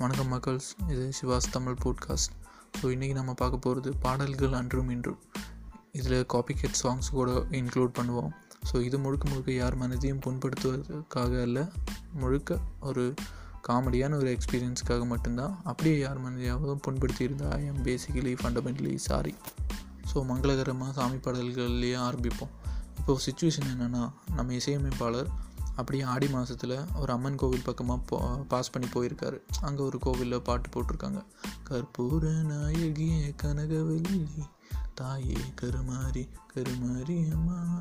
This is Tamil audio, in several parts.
வணக்கம் மக்கள்ஸ் இது சிவாஸ் தமிழ் போட்காஸ்ட் ஸோ இன்றைக்கி நம்ம பார்க்க போகிறது பாடல்கள் அன்றும் இன்றும். இதில் காப்பிகேட் சாங்ஸ் கூட இன்க்ளூட் பண்ணுவோம். ஸோ இது முழுக்க முழுக்க யார் மனதையும் புண்படுத்துவதற்காக இல்லை முழுக்க ஒரு காமெடியான ஒரு எக்ஸ்பீரியன்ஸ்க்காக மட்டும்தான். அப்படியே யார் மனதையாவது புண்படுத்தியிருந்தா I am basically fundamentally sorry so மங்களகரமாக சாமி பாடல்கள்லேயே ஆரம்பிப்போம். இப்போது சுச்சுவேஷன் என்னென்னா நம்ம இசையமைப்பாளர் அப்படியே ஆடி மாதத்தில் ஒரு அம்மன் கோவில் பக்கமாக போ பாஸ் பண்ணி போயிருக்காரு. அங்கே ஒரு கோவிலில் பாட்டு போட்டிருக்காங்க. கற்பூர நாயகிய கனகவல்லி தாயே கருமாரி கருமாரி அம்மா.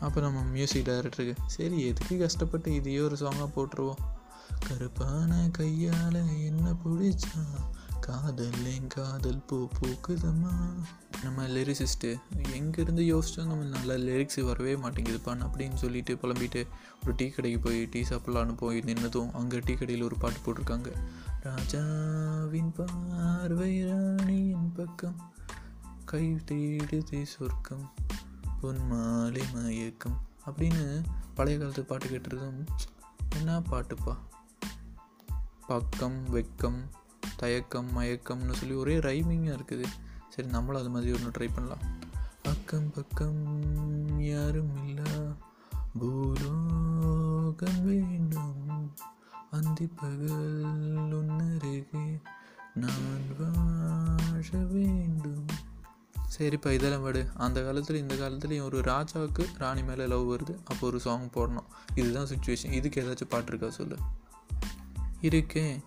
அப்போ நம்ம மியூசிக் டைரக்டருக்கு சரி எதுக்கு கஷ்டப்பட்டு இதையே ஒரு சாங்காக போட்டுருவோம்? கருப்பான கையால் என்ன பிடிச்சா காதல் என் காதல் பூ பூக்குதம்மா? நம்ம லிரிசிஸ்ட்டு எங்கேருந்து யோசிச்சோம் நம்ம நல்ல லிரிக்ஸ் வரவே மாட்டேங்குதுப்பான் அப்படின்னு சொல்லிட்டு புலம்பிட்டு ஒரு டீ கடைக்கு போய் டீ சாப்பிட்லான்னு போய் நின்னதும் அங்கே டீ கடையில் ஒரு பாட்டு போட்டிருக்காங்க. ராஜாவின் பார்வை ராணியின் பக்கம் கை தேடுதே சொர்க்கம் பொன்மாலை மயக்கம் அப்படின்னு பழைய காலத்து பாட்டு கேட்டுறதும் என்ன பாட்டுப்பா? பக்கம் வெக்கம் தயக்கம் மயக்கம்னு சொல்லி ஒரே ரைமிங்காக இருக்குது. சரி நம்மளும் அது மாதிரி ஒன்று ட்ரை பண்ணலாம். அக்கம் பக்கம் யாரும் இல்லை? பூலோகம் வேண்டும். அந்தி பகல் உன்னருகே நான் வாழ வேண்டும். சரிப்பா இதெல்லாம் விடு. அந்த காலத்தில் இந்த காலத்துலேயும் ஒரு ராஜாவுக்கு ராணி மேலே லவ் வருது. அப்போ ஒரு சாங் போடணும். இதுதான் சுச்சுவேஷன் இதுக்கு ஏதாச்சும் பாட்டு இருக்கா சொல்லு? இருக்கேன்.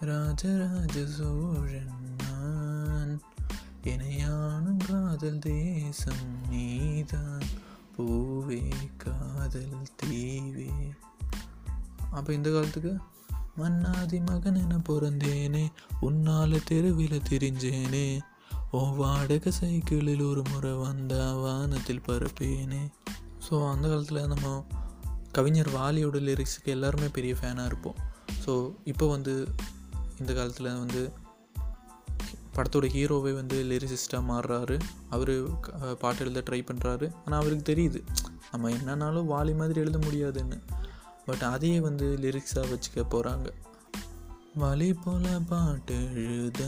ராஜராஜ சோழன் நான் இணையானும் காதல் தேசம் நீதான். பூவே காதல் தீவே. அப்போ இந்த காலத்துக்கு மன்னாதி மகன் என பிறந்தேனே. உன்னால தெருவில் திரிஞ்சேனே. ஓ வாடகை சைக்கிளில் ஒரு முறை வந்த வானத்தில் பரப்பேனே ஸோ அந்த காலத்தில் நம்ம கவிஞர் வாலியோட லிரிக்ஸுக்கு எல்லாருமே பெரிய ஃபேனாக இருப்போம். ஸோ இப்போ வந்து இந்த காலத்தில் வந்து படத்தோட ஹீரோவே வந்து லிரிசிஸ்டாக மாறுறாரு. அவர் பாட்டு எழுத ட்ரை பண்ணுறாரு ஆனால் அவருக்கு தெரியுது நம்ம என்னன்னாலும் வாலி மாதிரி எழுத முடியாதுன்னு. பட் அதையே வந்து லிரிக்ஸாக வச்சுக்க போகிறாங்க வலி போல பாட்டு எழுத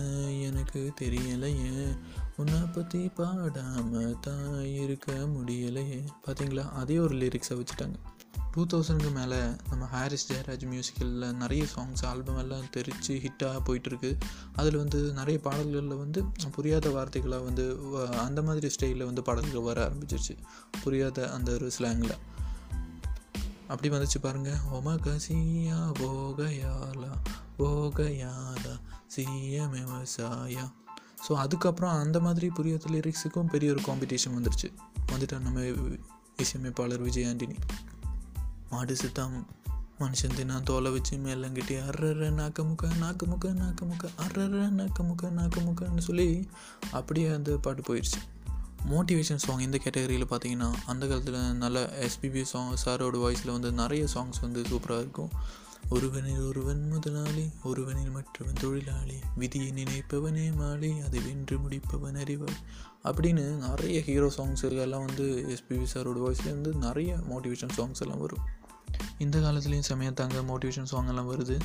எனக்கு தெரியலையே. உன்னை பற்றி பாடாமல் தான் இருக்க முடியலையே. பார்த்தீங்களா அதே ஒரு லிரிக்ஸை வச்சுட்டாங்க. டூ தௌசண்ட்க்கு மேலே நம்ம ஹாரிஸ் ஜெயராஜ் மியூசிக்கலில் நிறைய சாங்ஸ் ஆல்பம் எல்லாம் தெரித்து ஹிட்டாக போயிட்டுருக்கு. அதில் வந்து நிறைய பாடல்களில் வந்து புரியாத வார்த்தைகளாக வந்து அந்த மாதிரி ஸ்டைலில் வந்து பாடல்கள் வர ஆரம்பிச்சிருச்சு. புரியாத அந்த ஒரு ஸ்லாங்கில் அப்படி வந்துச்சு பாருங்கள் ஒம கசியா போகயாலா போகயாலா சீயம் விவசாயா ஸோ அதுக்கப்புறம் அந்த மாதிரி புரியாத லிரிக்ஸுக்கும் பெரிய ஒரு காம்படிஷன் வந்துருச்சு. வந்துட்டார் நம்ம இசையமைப்பாளர் விஜய் ஆண்டனி. மாடு சித்தம் மனுஷன் தினம் தோலை வச்சு மேலங்கிட்டி அர்ற நாக்க முக்க நாக்க முக்க நாக்க முக்க அர்ற நாக்க முக்க நாக்க முக்கன்னு சொல்லி அப்படியே அந்த பாட்டு போயிடுச்சு மோட்டிவேஷன் சாங் இந்த கேட்டகரியில் பார்த்தீங்கன்னா அந்த காலத்தில் நல்ல எஸ்பிபி சாங் சாரோட வாய்ஸில் வந்து நிறைய சாங்ஸ் வந்து சூப்பராக இருக்கும். ஒருவனில் ஒருவன் முதலாளி ஒருவனில் மற்றவன் தொழிலாளி விதியை நினைப்பவனே மாலி அதை வென்று முடிப்பவன் அறிவாள் அப்படின்னு நிறைய ஹீரோ சாங்ஸ் எல்லாம் வந்து எஸ்பிபி சாரோட வாய்ஸ்லேருந்து நிறைய மோட்டிவேஷன் சாங்ஸ் எல்லாம் வரும். இந்த காலத்துலேயும் செமையாக தாங்க மோட்டிவேஷன் சாங்கெல்லாம் வருது.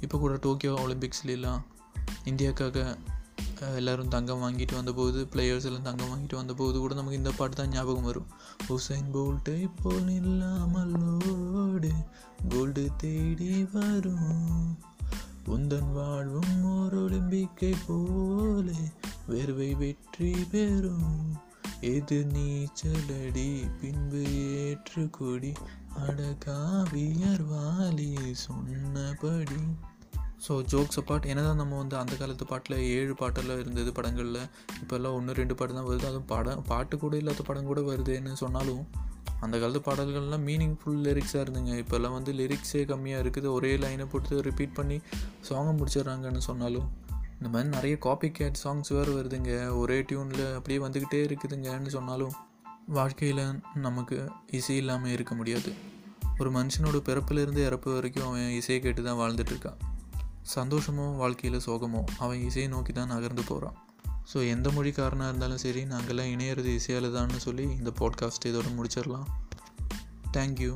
இப்போ கூட டோக்கியோ ஒலிம்பிக்ஸ்லாம் இந்தியாவுக்காக எல்லோரும் தங்கம் வாங்கிட்டு வந்தபோது பிளேயர்ஸ் எல்லாம் தங்கம் வாங்கிட்டு வந்தபோது கூட நமக்கு இந்த பாட்டு தான் ஞாபகம் வரும். ஹுசைன் போல்ட்டு இப்போ இல்லாமல் ஓடு கோல்டு தேடி வரும். உந்தன் வாழ்வும் ஓர் ஒலிம்பிக்கை போலே வேர்வை வெற்றி பெறும். எது நீச்சலடி பின்பு ஏற்று கொடி அடகாவியர் வாலி சொன்னபடி. ஸோ ஜோக்ஸ் அப்பார்ட் என்ன தான் நம்ம வந்து அந்த காலத்து பாட்டில் ஏழு பாட்டெல்லாம் இருந்தது படங்களில். இப்போல்லாம் ஒன்று ரெண்டு பாட்டு தான் வருது. அதுவும் படம் பாட்டு கூட இல்லாத படம் கூட வருதுன்னு சொன்னாலும் அந்த காலத்து பாடல்கள்லாம் மீனிங்ஃபுல் லிரிக்ஸாக இருந்துங்க. இப்போல்லாம் வந்து லிரிக்ஸே கம்மியாக இருக்குது. ஒரே லைனை போட்டு ரிப்பீட் பண்ணி சாங்கை முடிச்சிடுறாங்கன்னு சொன்னாலும். இந்த மாதிரி நிறைய காப்பி கேட் சாங்ஸ் வேறு வருதுங்க. ஒரே டியூனில் அப்படியே வந்துக்கிட்டே இருக்குதுங்கன்னு சொன்னாலும் வாழ்க்கையில் நமக்கு இசை இல்லாமல் இருக்க முடியாது. ஒரு மனுஷனோட பிறப்பிலிருந்து இறப்பு வரைக்கும் அவன் இசையை கேட்டு தான் வாழ்ந்துட்டுருக்கான் சந்தோஷமோ வாழ்க்கையில் சோகமோ அவன் இசையை நோக்கி தான் நகர்ந்து போகிறான் ஸோ எந்த மொழிக்காரனாக இருந்தாலும் சரி நாங்கள்லாம் இணையிறது இசையால் தான்னு சொல்லி இந்த பாட்காஸ்ட் இதோட முடிச்சிடலாம். தேங்க்யூ